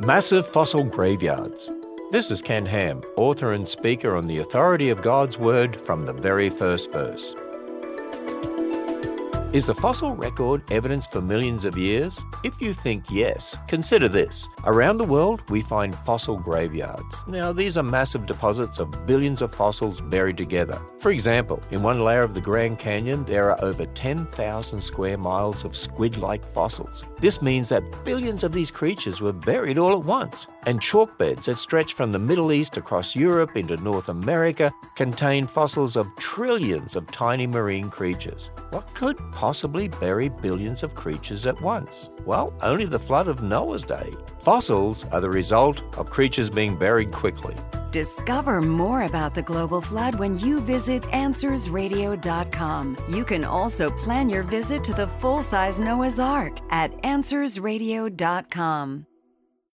Massive fossil graveyards. This is Ken Ham, author and speaker on the authority of God's Word from the very first verse. Is the fossil record evidence for millions of years? If you think yes, consider this. Around the world, we find fossil graveyards. Now, these are massive deposits of billions of fossils buried together. For example, in one layer of the Grand Canyon, there are over 10,000 square miles of squid like fossils. This means that billions of these creatures were buried all at once. And chalk beds that stretch from the Middle East across Europe into North America contain fossils of trillions of tiny marine creatures. What could possibly bury billions of creatures at once? Well, only the flood of Noah's day. Fossils are the result of creatures being buried quickly. Discover more about the global flood when you visit AnswersRadio.com. You can also plan your visit to the full size Noah's Ark at AnswersRadio.com.